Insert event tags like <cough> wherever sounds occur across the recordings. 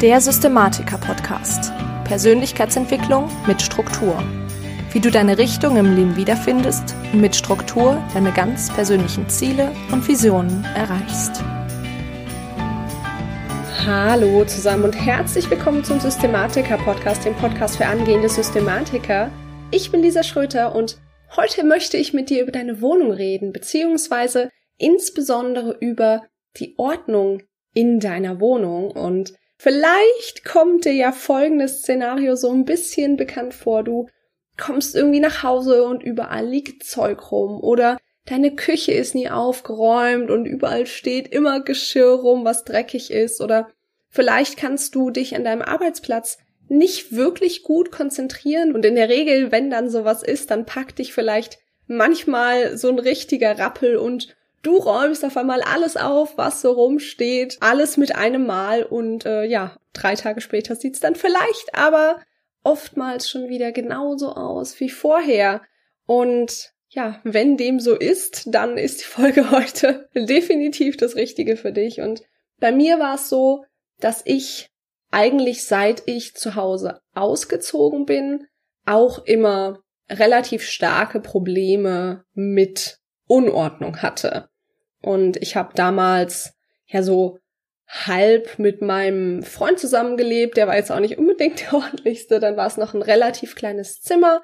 Der Systematiker-Podcast. Persönlichkeitsentwicklung mit Struktur. Wie du deine Richtung im Leben wiederfindest und mit Struktur deine ganz persönlichen Ziele und Visionen erreichst. Hallo zusammen und herzlich willkommen zum Systematiker-Podcast, dem Podcast für angehende Systematiker. Ich bin Lisa Schröter und heute möchte ich mit dir über deine Wohnung reden, beziehungsweise insbesondere über die Ordnung in deiner Wohnung und Vielleicht kommt dir ja folgendes Szenario so ein bisschen bekannt vor. Du kommst irgendwie nach Hause und überall liegt Zeug rum oder deine Küche ist nie aufgeräumt und überall steht immer Geschirr rum, was dreckig ist oder vielleicht kannst du dich an deinem Arbeitsplatz nicht wirklich gut konzentrieren und in der Regel, wenn dann sowas ist, dann packt dich vielleicht manchmal so ein richtiger Rappel und Du räumst auf einmal alles auf, was so rumsteht, alles mit einem Mal und äh, ja, drei Tage später sieht's dann vielleicht aber oftmals schon wieder genauso aus wie vorher. Und ja, wenn dem so ist, dann ist die Folge <laughs> heute definitiv das Richtige für dich. Und bei mir war es so, dass ich eigentlich seit ich zu Hause ausgezogen bin, auch immer relativ starke Probleme mit Unordnung hatte. Und ich habe damals ja so halb mit meinem Freund zusammengelebt, der war jetzt auch nicht unbedingt der <laughs> ordentlichste, dann war es noch ein relativ kleines Zimmer,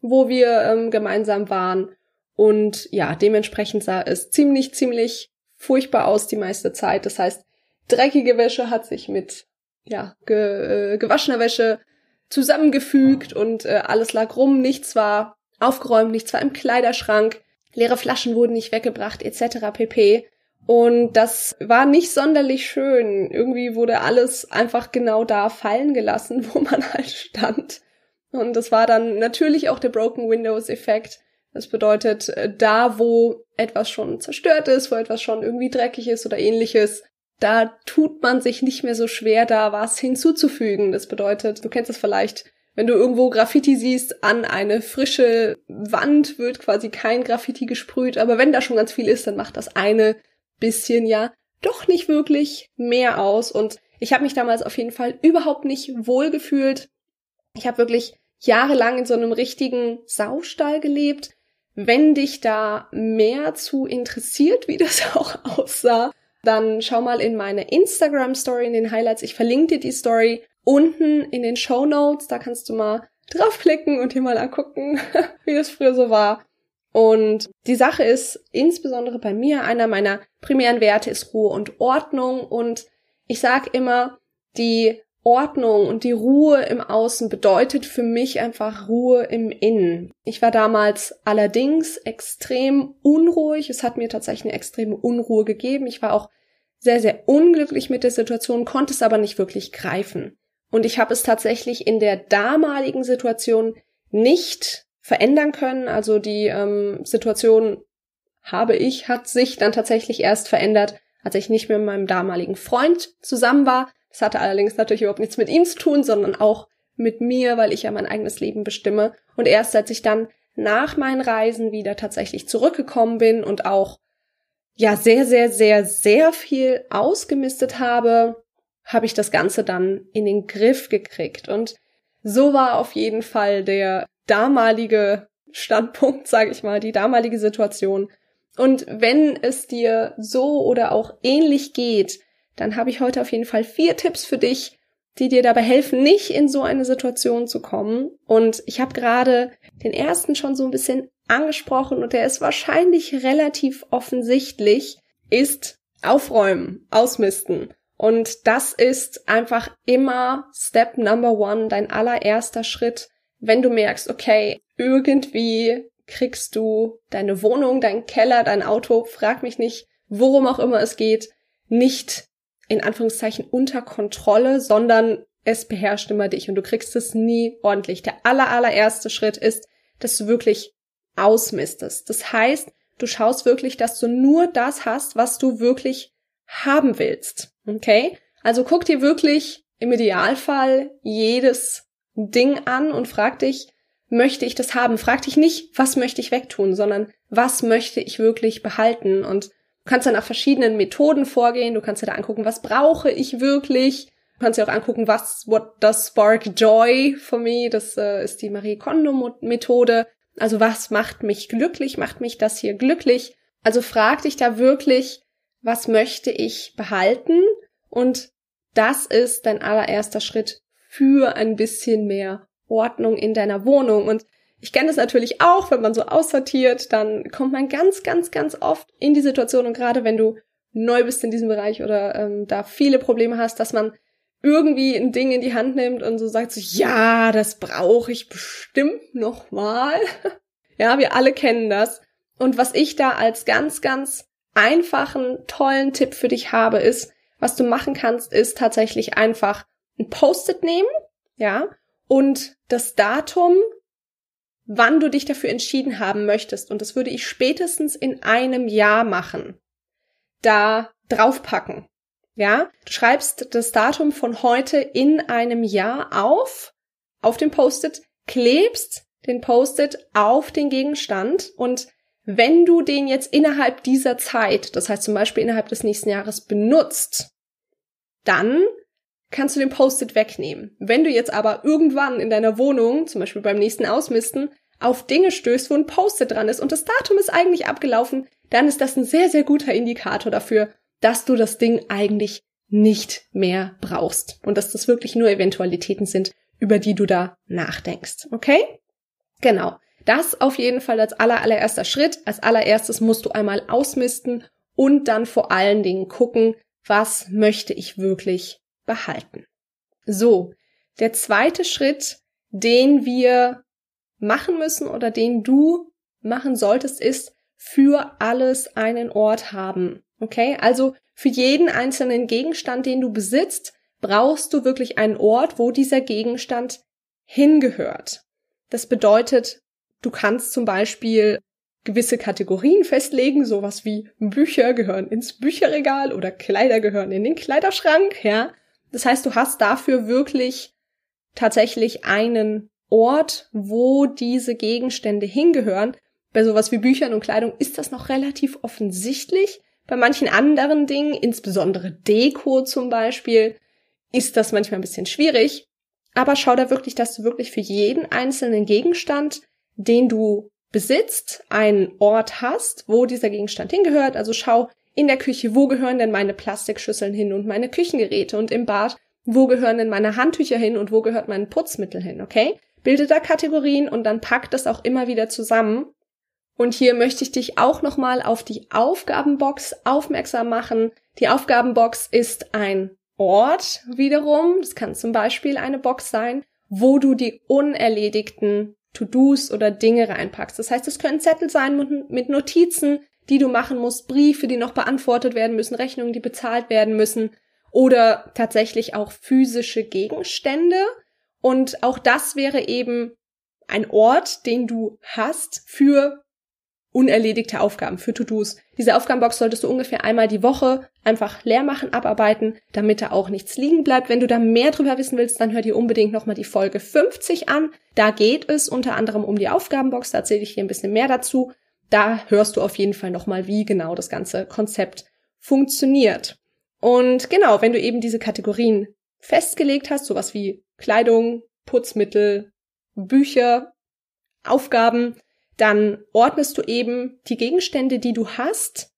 wo wir ähm, gemeinsam waren. Und ja, dementsprechend sah es ziemlich, ziemlich furchtbar aus die meiste Zeit. Das heißt, dreckige Wäsche hat sich mit ja, ge, äh, gewaschener Wäsche zusammengefügt und äh, alles lag rum, nichts war aufgeräumt, nichts war im Kleiderschrank leere Flaschen wurden nicht weggebracht, etc. pp. Und das war nicht sonderlich schön. Irgendwie wurde alles einfach genau da fallen gelassen, <laughs> wo man halt stand. Und das war dann natürlich auch der Broken Windows Effekt. Das bedeutet, äh, da wo etwas schon zerstört ist, wo etwas schon irgendwie dreckig ist oder ähnliches, da tut man sich nicht mehr so schwer, da was hinzuzufügen. Das bedeutet, du kennst es vielleicht, wenn du irgendwo Graffiti siehst, an eine frische Wand wird quasi kein Graffiti gesprüht, aber wenn da schon ganz viel ist, dann macht das eine bisschen ja doch nicht wirklich mehr aus. Und ich habe mich damals auf jeden Fall überhaupt nicht wohl gefühlt. Ich habe wirklich jahrelang in so einem richtigen Saustall gelebt. Wenn dich da mehr zu interessiert, wie das <laughs> auch aussah, dann schau mal in meine Instagram Story in den Highlights. Ich verlinke dir die Story unten in den Show Notes. Da kannst du mal draufklicken und dir mal angucken, <laughs> wie das früher so war. Und die Sache ist, insbesondere bei mir, einer meiner primären Werte ist Ruhe und Ordnung. Und ich sag immer, die Ordnung und die Ruhe im Außen bedeutet für mich einfach Ruhe im Innen. Ich war damals allerdings extrem unruhig. Es hat mir tatsächlich eine extreme Unruhe gegeben. Ich war auch sehr, sehr unglücklich mit der Situation, konnte es aber nicht wirklich greifen. Und ich habe es tatsächlich in der damaligen Situation nicht verändern können. Also die ähm, Situation habe ich, hat sich dann tatsächlich erst verändert, als ich nicht mehr mit meinem damaligen Freund zusammen war. Das hatte allerdings natürlich überhaupt nichts mit ihm zu tun, sondern auch mit mir, weil ich ja mein eigenes Leben bestimme. Und erst als ich dann nach meinen Reisen wieder tatsächlich zurückgekommen bin und auch ja sehr, sehr, sehr, sehr viel ausgemistet habe, habe ich das Ganze dann in den Griff gekriegt. Und so war auf jeden Fall der damalige Standpunkt, <laughs> sage ich mal, die damalige Situation. Und wenn es dir so oder auch ähnlich geht, dann habe ich heute auf jeden Fall vier Tipps für dich, die dir dabei helfen, nicht in so eine Situation zu kommen. Und ich habe gerade den ersten schon so ein bisschen angesprochen und der ist wahrscheinlich relativ offensichtlich, ist aufräumen, ausmisten. Und das ist einfach immer Step Number One, dein allererster Schritt, wenn du merkst, okay, irgendwie kriegst du deine Wohnung, dein Keller, dein Auto, frag mich nicht, worum auch immer es geht, nicht in Anführungszeichen unter Kontrolle, sondern es beherrscht immer dich und du kriegst es nie ordentlich. Der aller, allererste Schritt ist, dass du wirklich ausmistest. Das heißt, du schaust wirklich, dass du nur das hast, was du wirklich haben willst. Okay? Also guck dir wirklich im Idealfall jedes Ding an und frag dich, möchte ich das haben? Frag dich nicht, was möchte ich wegtun, sondern was möchte ich wirklich behalten? Und du kannst dann nach verschiedenen Methoden vorgehen. Du kannst dir da angucken, was brauche ich wirklich? Du kannst dir auch angucken, was, what does spark joy for me? Das äh, ist die Marie Kondo Methode. Also was macht mich glücklich? Macht mich das hier glücklich? Also frag dich da wirklich, was möchte ich behalten? Und das ist dein allererster Schritt für ein bisschen mehr Ordnung in deiner Wohnung. Und ich kenne das natürlich auch, wenn man so aussortiert, dann kommt man ganz, ganz, ganz oft in die Situation und gerade wenn du neu bist in diesem Bereich oder ähm, da viele Probleme hast, dass man irgendwie ein Ding in die Hand nimmt und so sagt so, ja, das brauche ich bestimmt noch mal. <laughs> ja, wir alle kennen das. Und was ich da als ganz, ganz einfachen, tollen Tipp für dich habe, ist, was du machen kannst, ist tatsächlich einfach ein Post-it nehmen, ja, und das Datum, wann du dich dafür entschieden haben möchtest. Und das würde ich spätestens in einem Jahr machen da draufpacken. Ja, du schreibst das Datum von heute in einem Jahr auf, auf dem Post-it, klebst den Post-it auf den Gegenstand und wenn du den jetzt innerhalb dieser Zeit, das heißt zum Beispiel innerhalb des nächsten Jahres benutzt, dann kannst du den Post-it wegnehmen. Wenn du jetzt aber irgendwann in deiner Wohnung, zum Beispiel beim nächsten Ausmisten, auf Dinge stößt, wo ein Post-it dran ist und das Datum ist eigentlich abgelaufen, dann ist das ein sehr, sehr guter Indikator dafür, dass du das Ding eigentlich nicht mehr brauchst und dass das wirklich nur Eventualitäten sind, über die du da nachdenkst. Okay? Genau. Das auf jeden Fall als aller, allererster Schritt. Als allererstes musst du einmal ausmisten und dann vor allen Dingen gucken, was möchte ich wirklich behalten. So. Der zweite Schritt, den wir machen müssen oder den du machen solltest, ist, für alles einen Ort haben. Okay? Also für jeden einzelnen Gegenstand, den du besitzt, brauchst du wirklich einen Ort, wo dieser Gegenstand hingehört. Das bedeutet, du kannst zum Beispiel gewisse Kategorien festlegen, sowas wie Bücher gehören ins Bücherregal oder Kleider gehören in den Kleiderschrank, ja. Das heißt, du hast dafür wirklich tatsächlich einen Ort, wo diese Gegenstände hingehören, bei sowas wie Büchern und Kleidung ist das noch relativ offensichtlich. Bei manchen anderen Dingen, insbesondere Deko zum Beispiel, ist das manchmal ein bisschen schwierig. Aber schau da wirklich, dass du wirklich für jeden einzelnen Gegenstand, den du besitzt, einen Ort hast, wo dieser Gegenstand hingehört. Also schau in der Küche, wo gehören denn meine Plastikschüsseln hin und meine Küchengeräte und im Bad, wo gehören denn meine Handtücher hin und wo gehört mein Putzmittel hin, okay? Bilde da Kategorien und dann pack das auch immer wieder zusammen und hier möchte ich dich auch nochmal auf die Aufgabenbox aufmerksam machen. Die Aufgabenbox ist ein Ort wiederum, das kann zum Beispiel eine Box sein, wo du die unerledigten To-Dos oder Dinge reinpackst. Das heißt, es können Zettel sein mit Notizen, die du machen musst, Briefe, die noch beantwortet werden müssen, Rechnungen, die bezahlt werden müssen oder tatsächlich auch physische Gegenstände. Und auch das wäre eben ein Ort, den du hast für unerledigte Aufgaben für To-Dos. Diese Aufgabenbox solltest du ungefähr einmal die Woche einfach leer machen, abarbeiten, damit da auch nichts liegen bleibt. Wenn du da mehr drüber wissen willst, dann hör dir unbedingt nochmal die Folge 50 an. Da geht es unter anderem um die Aufgabenbox. Da erzähle ich dir ein bisschen mehr dazu. Da hörst du auf jeden Fall nochmal, wie genau das ganze Konzept funktioniert. Und genau, wenn du eben diese Kategorien festgelegt hast, sowas wie Kleidung, Putzmittel, Bücher, Aufgaben, dann ordnest du eben die Gegenstände, die du hast,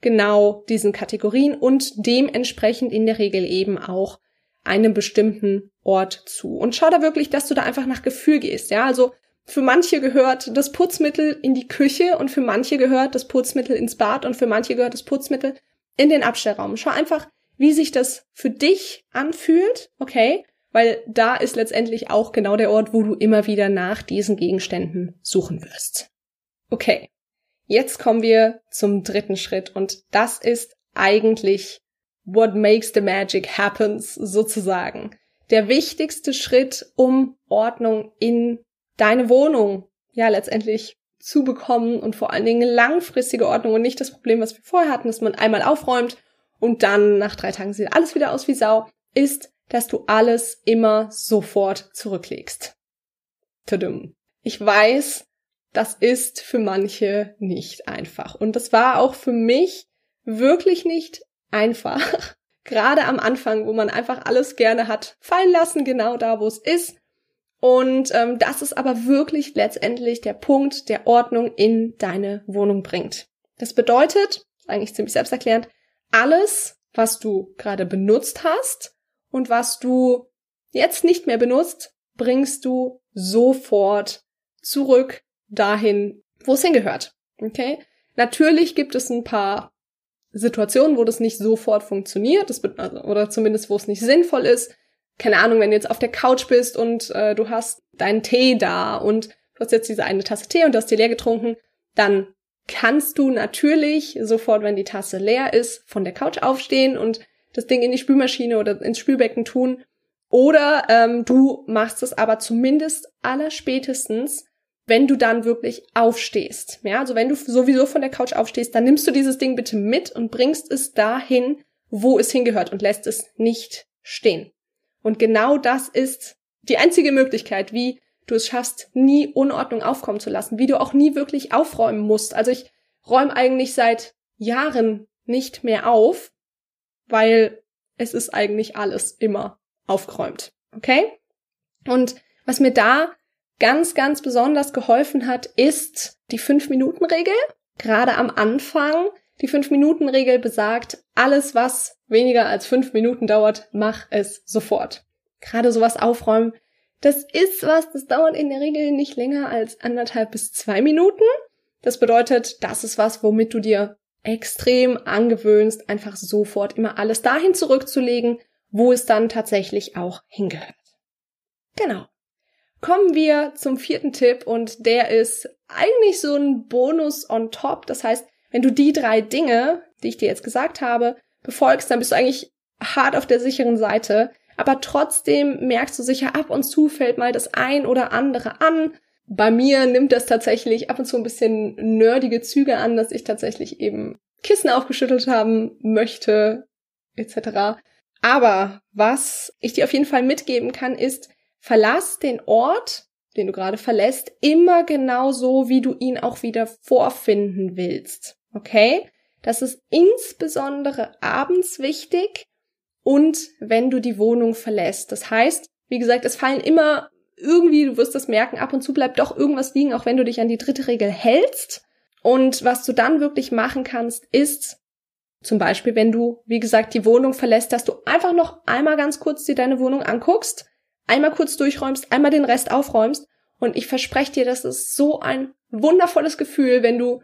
genau diesen Kategorien und dementsprechend in der Regel eben auch einem bestimmten Ort zu. Und schau da wirklich, dass du da einfach nach Gefühl gehst, ja, also für manche gehört das Putzmittel in die Küche und für manche gehört das Putzmittel ins Bad und für manche gehört das Putzmittel in den Abstellraum. Schau einfach, wie sich das für dich anfühlt, okay? Weil da ist letztendlich auch genau der Ort, wo du immer wieder nach diesen Gegenständen suchen wirst. Okay, jetzt kommen wir zum dritten Schritt und das ist eigentlich what makes the magic happens sozusagen. Der wichtigste Schritt, um Ordnung in deine Wohnung ja letztendlich zu bekommen und vor allen Dingen langfristige Ordnung und nicht das Problem, was wir vorher hatten, dass man einmal aufräumt und dann nach drei Tagen sieht alles wieder aus wie Sau, ist dass du alles immer sofort zurücklegst. Tudum. Ich weiß, das ist für manche nicht einfach. Und das war auch für mich wirklich nicht einfach. <laughs> gerade am Anfang, wo man einfach alles gerne hat fallen lassen, genau da, wo es ist. Und ähm, das ist aber wirklich letztendlich der Punkt, der Ordnung in deine Wohnung bringt. Das bedeutet, eigentlich ziemlich selbsterklärend, alles, was du gerade benutzt hast und was du jetzt nicht mehr benutzt, bringst du sofort zurück dahin, wo es hingehört. Okay? Natürlich gibt es ein paar Situationen, wo das nicht sofort funktioniert, das wird, also, oder zumindest wo es nicht sinnvoll ist. Keine Ahnung, wenn du jetzt auf der Couch bist und äh, du hast deinen Tee da und du hast jetzt diese eine Tasse Tee und du hast die leer getrunken, dann kannst du natürlich sofort, wenn die Tasse leer ist, von der Couch aufstehen und das Ding in die Spülmaschine oder ins Spülbecken tun. Oder ähm, du machst es aber zumindest allerspätestens, wenn du dann wirklich aufstehst. Ja, also wenn du sowieso von der Couch aufstehst, dann nimmst du dieses Ding bitte mit und bringst es dahin, wo es hingehört und lässt es nicht stehen. Und genau das ist die einzige Möglichkeit, wie du es schaffst, nie Unordnung aufkommen zu lassen, wie du auch nie wirklich aufräumen musst. Also ich räume eigentlich seit Jahren nicht mehr auf, weil es ist eigentlich alles immer aufgeräumt. Okay? Und was mir da ganz, ganz besonders geholfen hat, ist die Fünf-Minuten-Regel. Gerade am Anfang. Die Fünf-Minuten-Regel besagt, alles, was weniger als fünf Minuten dauert, mach es sofort. Gerade sowas aufräumen das ist was, das dauert in der Regel nicht länger als anderthalb bis zwei Minuten. Das bedeutet, das ist was, womit du dir extrem angewöhnst, einfach sofort immer alles dahin zurückzulegen, wo es dann tatsächlich auch hingehört. Genau. Kommen wir zum vierten Tipp und der ist eigentlich so ein Bonus on top. Das heißt, wenn du die drei Dinge, die ich dir jetzt gesagt habe, befolgst, dann bist du eigentlich hart auf der sicheren Seite aber trotzdem merkst du sicher, ab und zu fällt mal das ein oder andere an. Bei mir nimmt das tatsächlich ab und zu ein bisschen nerdige Züge an, dass ich tatsächlich eben Kissen aufgeschüttelt haben möchte, etc. Aber was ich dir auf jeden Fall mitgeben kann, ist, verlass den Ort, den du gerade verlässt, immer genau so, wie du ihn auch wieder vorfinden willst. Okay? Das ist insbesondere abends wichtig, und wenn du die Wohnung verlässt. Das heißt, wie gesagt, es fallen immer irgendwie, du wirst das merken, ab und zu bleibt doch irgendwas liegen, auch wenn du dich an die dritte Regel hältst. Und was du dann wirklich machen kannst, ist zum Beispiel, wenn du, wie gesagt, die Wohnung verlässt, dass du einfach noch einmal ganz kurz dir deine Wohnung anguckst, einmal kurz durchräumst, einmal den Rest aufräumst. Und ich verspreche dir, das ist so ein wundervolles Gefühl, wenn du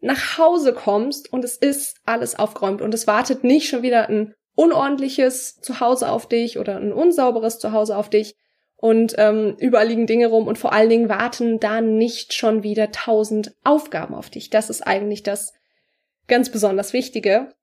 nach Hause kommst und es ist alles aufgeräumt und es wartet nicht schon wieder ein unordentliches Zuhause auf dich oder ein unsauberes Zuhause auf dich und ähm, überall liegen Dinge rum und vor allen Dingen warten da nicht schon wieder tausend Aufgaben auf dich. Das ist eigentlich das ganz besonders Wichtige.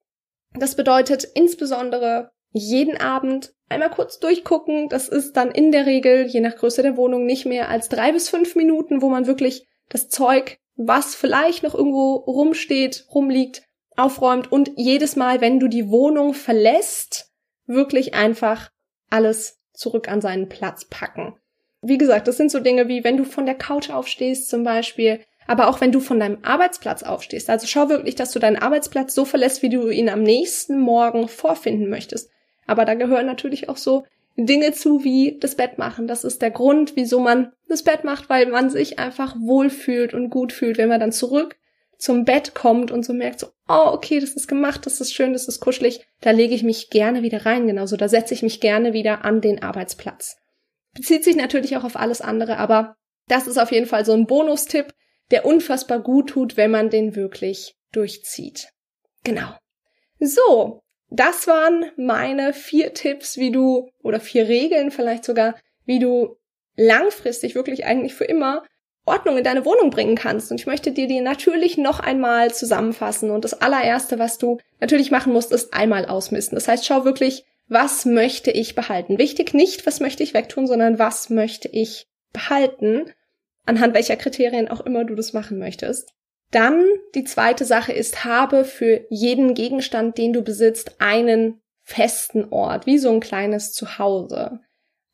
Das bedeutet insbesondere jeden Abend einmal kurz durchgucken. Das ist dann in der Regel, je nach Größe der Wohnung, nicht mehr als drei bis fünf Minuten, wo man wirklich das Zeug, was vielleicht noch irgendwo rumsteht, rumliegt, aufräumt und jedes Mal, wenn du die Wohnung verlässt, wirklich einfach alles zurück an seinen Platz packen. Wie gesagt, das sind so Dinge wie, wenn du von der Couch aufstehst zum Beispiel, aber auch wenn du von deinem Arbeitsplatz aufstehst. Also schau wirklich, dass du deinen Arbeitsplatz so verlässt, wie du ihn am nächsten Morgen vorfinden möchtest. Aber da gehören natürlich auch so Dinge zu wie das Bett machen. Das ist der Grund, wieso man das Bett macht, weil man sich einfach wohlfühlt und gut fühlt, wenn man dann zurück zum Bett kommt und so merkt so, oh, okay, das ist gemacht, das ist schön, das ist kuschelig, da lege ich mich gerne wieder rein, genauso, da setze ich mich gerne wieder an den Arbeitsplatz. Bezieht sich natürlich auch auf alles andere, aber das ist auf jeden Fall so ein Bonustipp, der unfassbar gut tut, wenn man den wirklich durchzieht. Genau. So, das waren meine vier Tipps, wie du, oder vier Regeln vielleicht sogar, wie du langfristig, wirklich eigentlich für immer Ordnung in deine Wohnung bringen kannst. Und ich möchte dir die natürlich noch einmal zusammenfassen. Und das allererste, was du natürlich machen musst, ist einmal ausmisten. Das heißt, schau wirklich, was möchte ich behalten? Wichtig nicht, was möchte ich wegtun, sondern was möchte ich behalten, anhand welcher Kriterien auch immer du das machen möchtest. Dann die zweite Sache ist, habe für jeden Gegenstand, den du besitzt, einen festen Ort, wie so ein kleines Zuhause.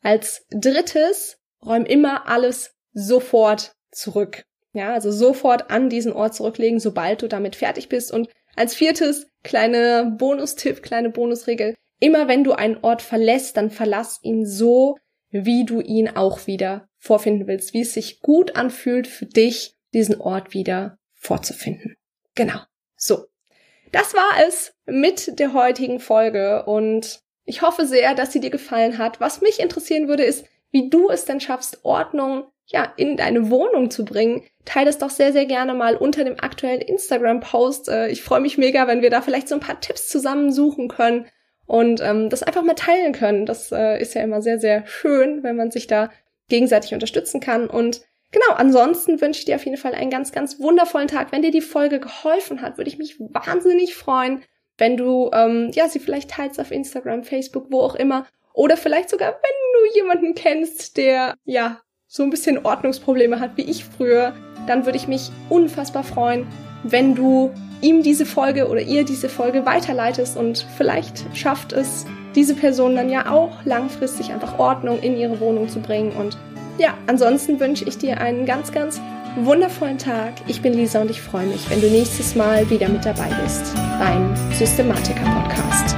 Als drittes, räum immer alles sofort zurück. Ja, also sofort an diesen Ort zurücklegen, sobald du damit fertig bist. Und als viertes, kleine Bonustipp, kleine Bonusregel, immer wenn du einen Ort verlässt, dann verlass ihn so, wie du ihn auch wieder vorfinden willst, wie es sich gut anfühlt für dich, diesen Ort wieder vorzufinden. Genau. So. Das war es mit der heutigen Folge und ich hoffe sehr, dass sie dir gefallen hat. Was mich interessieren würde, ist, wie du es denn schaffst, Ordnung ja, in deine Wohnung zu bringen, teile es doch sehr, sehr gerne mal unter dem aktuellen Instagram-Post. Äh, ich freue mich mega, wenn wir da vielleicht so ein paar Tipps zusammensuchen können und ähm, das einfach mal teilen können. Das äh, ist ja immer sehr, sehr schön, wenn man sich da gegenseitig unterstützen kann. Und genau, ansonsten wünsche ich dir auf jeden Fall einen ganz, ganz wundervollen Tag. Wenn dir die Folge geholfen hat, würde ich mich wahnsinnig freuen, wenn du ähm, ja sie vielleicht teilst auf Instagram, Facebook, wo auch immer. Oder vielleicht sogar, wenn du jemanden kennst, der ja so ein bisschen Ordnungsprobleme hat wie ich früher, dann würde ich mich unfassbar freuen, wenn du ihm diese Folge oder ihr diese Folge weiterleitest und vielleicht schafft es diese Person dann ja auch langfristig einfach Ordnung in ihre Wohnung zu bringen. Und ja, ansonsten wünsche ich dir einen ganz, ganz wundervollen Tag. Ich bin Lisa und ich freue mich, wenn du nächstes Mal wieder mit dabei bist beim Systematiker Podcast.